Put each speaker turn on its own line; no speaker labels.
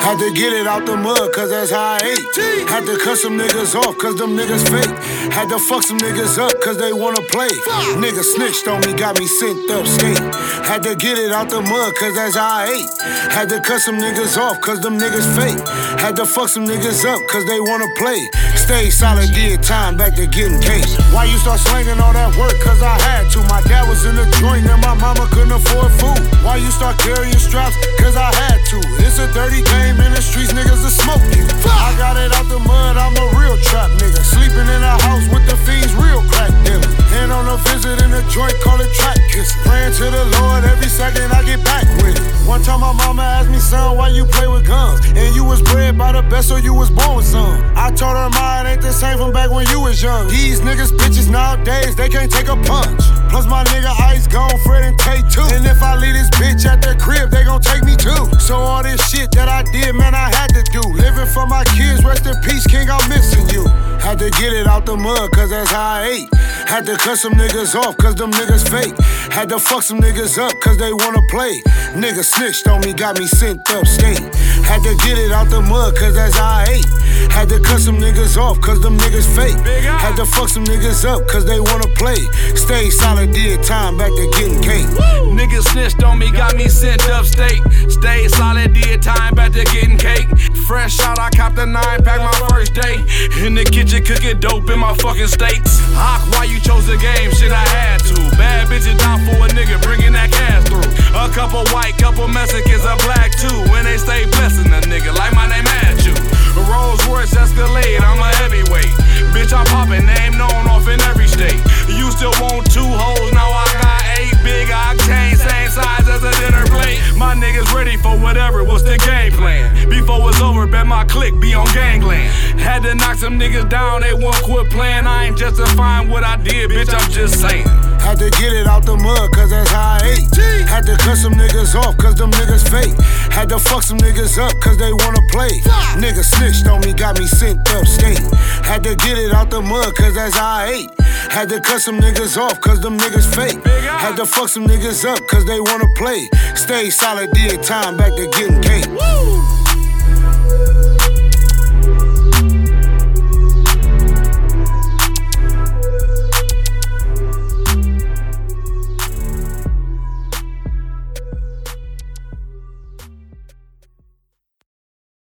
Had to get it out the mud, cause that's how I ate. Had to cut some niggas off, cause them niggas fake. Had to fuck some niggas up, cause they wanna play. Nigga snitched on me, got me sent up state. Had to get it out the mud, cause that's how I ate. Had to cut some niggas off, cause them niggas fake. Had to fuck some niggas up, cause they wanna play. Stay solid, did time, back to getting case. Why you start slanging all that work? Cause I had to. My dad was in the joint and my mama couldn't afford food. Why you start carrying straps? Son, why you play with guns? And you was bred by the best, so you was born with some. I told her mine ain't the same from back when you was young. These niggas bitches nowadays, they can't take a punch. Plus my nigga Ice gone, Fred and Tay too. And if I leave this bitch at their crib, they gon' take me too. So all this shit that I did, man, I had to do. Living for my kids, rest in peace, King, I'm missing you. Had to get it out the mud, cause that's how I ate. Had to cut some niggas off, cause them niggas fake. Had to fuck some niggas up, cause they wanna play. Nigga snitched on me, got me sent up state. Had to get it out the mud, cause that's how I ate. Had to cut some niggas off, cause them niggas fake. Had to fuck some niggas up, cause they wanna play. Stay solid, did time, back to getting cake.
Niggas snitched on me, got me sent upstate. Stay solid, did time, back to getting cake. Fresh out, I copped a nine pack my first day. In the kitchen cooking dope in my fucking steaks. Hawk, why you chose the game? Shit, I had to. Bad bitches down for a nigga bringing that cash through. A couple white, couple Mexicans, a black what's the game plan? Before it's over, bet my click be on gangland. Had to knock some niggas down, they won't quit playing. I ain't justifying what I did, bitch, I'm just saying.
Had to get it out the mud, cause that's how I ate. Had to cut some niggas off, cause them niggas fake. Had to fuck some niggas up, cause they wanna play. Niggas snitched on me, got me sent up state. Had to get it out the mud, cause that's how I ate. Had to cut some niggas off, cause them niggas fake. Had to fuck some niggas up, cause they wanna play. Stay solid, did time, back to getting cake.